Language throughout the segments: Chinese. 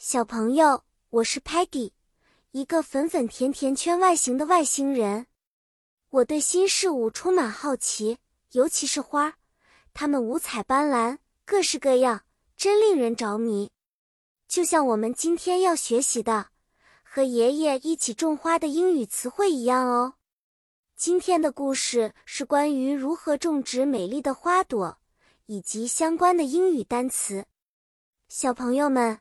小朋友，我是 Peggy，一个粉粉甜甜圈外形的外星人。我对新事物充满好奇，尤其是花，它们五彩斑斓，各式各样，真令人着迷。就像我们今天要学习的，和爷爷一起种花的英语词汇一样哦。今天的故事是关于如何种植美丽的花朵，以及相关的英语单词。小朋友们。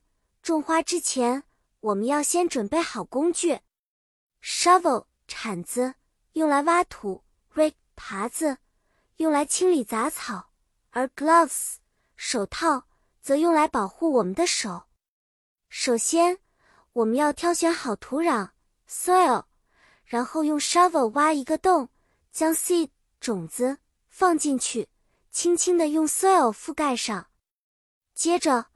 种花之前，我们要先准备好工具：shovel 铲子，用来挖土；rake 耙子，用来清理杂草；而 gloves 手套则用来保护我们的手。首先，我们要挑选好土壤 soil，然后用 shovel 挖一个洞，将 seed 种子放进去，轻轻地用 soil 覆盖上。接着，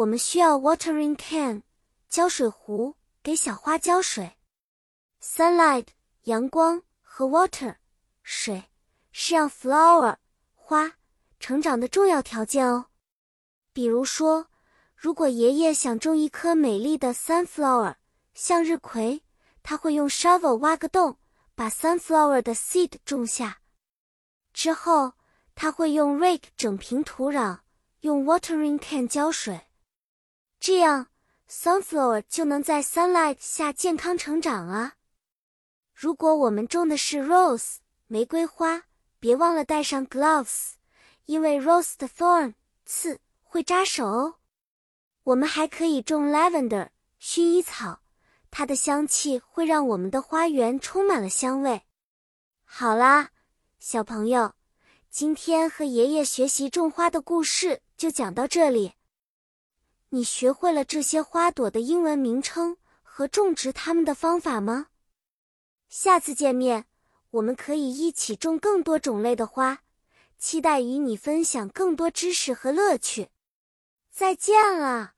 我们需要 watering can 浇水壶，给小花浇水。sunlight 阳光和 water 水是让 flower 花成长的重要条件哦。比如说，如果爷爷想种一棵美丽的 sunflower 向日葵，他会用 shovel 挖个洞，把 sunflower 的 seed 种下。之后，他会用 rake 整平土壤，用 watering can 浇水。这样，sunflower 就能在 sunlight 下健康成长啊。如果我们种的是 rose 玫瑰花，别忘了带上 gloves，因为 rose 的 thorn 刺会扎手哦。我们还可以种 lavender 薰衣草，它的香气会让我们的花园充满了香味。好啦，小朋友，今天和爷爷学习种花的故事就讲到这里。你学会了这些花朵的英文名称和种植它们的方法吗？下次见面，我们可以一起种更多种类的花。期待与你分享更多知识和乐趣。再见了。